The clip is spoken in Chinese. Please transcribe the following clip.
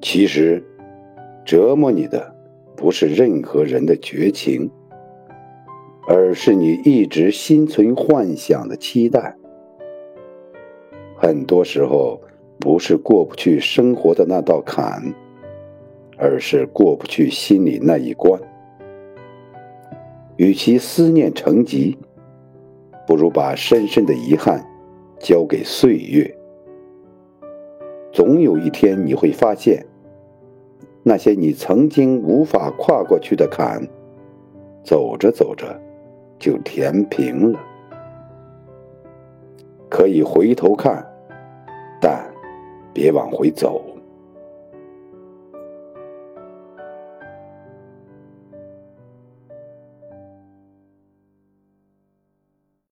其实，折磨你的不是任何人的绝情，而是你一直心存幻想的期待。很多时候，不是过不去生活的那道坎，而是过不去心里那一关。与其思念成疾，不如把深深的遗憾交给岁月。总有一天你会发现，那些你曾经无法跨过去的坎，走着走着就填平了。可以回头看，但别往回走。